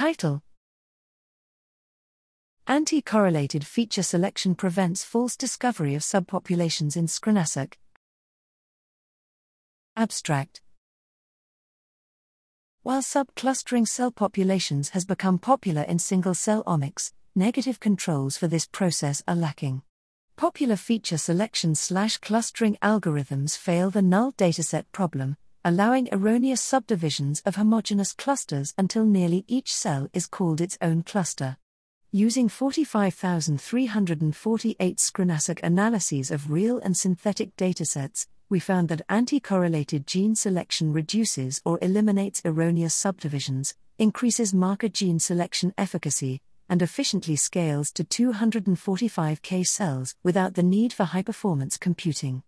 Title Anti correlated feature selection prevents false discovery of subpopulations in scRNAseq. Abstract While subclustering cell populations has become popular in single cell omics, negative controls for this process are lacking. Popular feature selection slash clustering algorithms fail the null dataset problem, allowing erroneous subdivisions of homogeneous clusters until nearly each cell is called its own cluster. Using 45,348 scRNAseq analyses of real and synthetic datasets, we found that anti correlated gene selection reduces or eliminates erroneous subdivisions, increases marker gene selection efficacy, and efficiently scales to 245K cells without the need for high performance computing.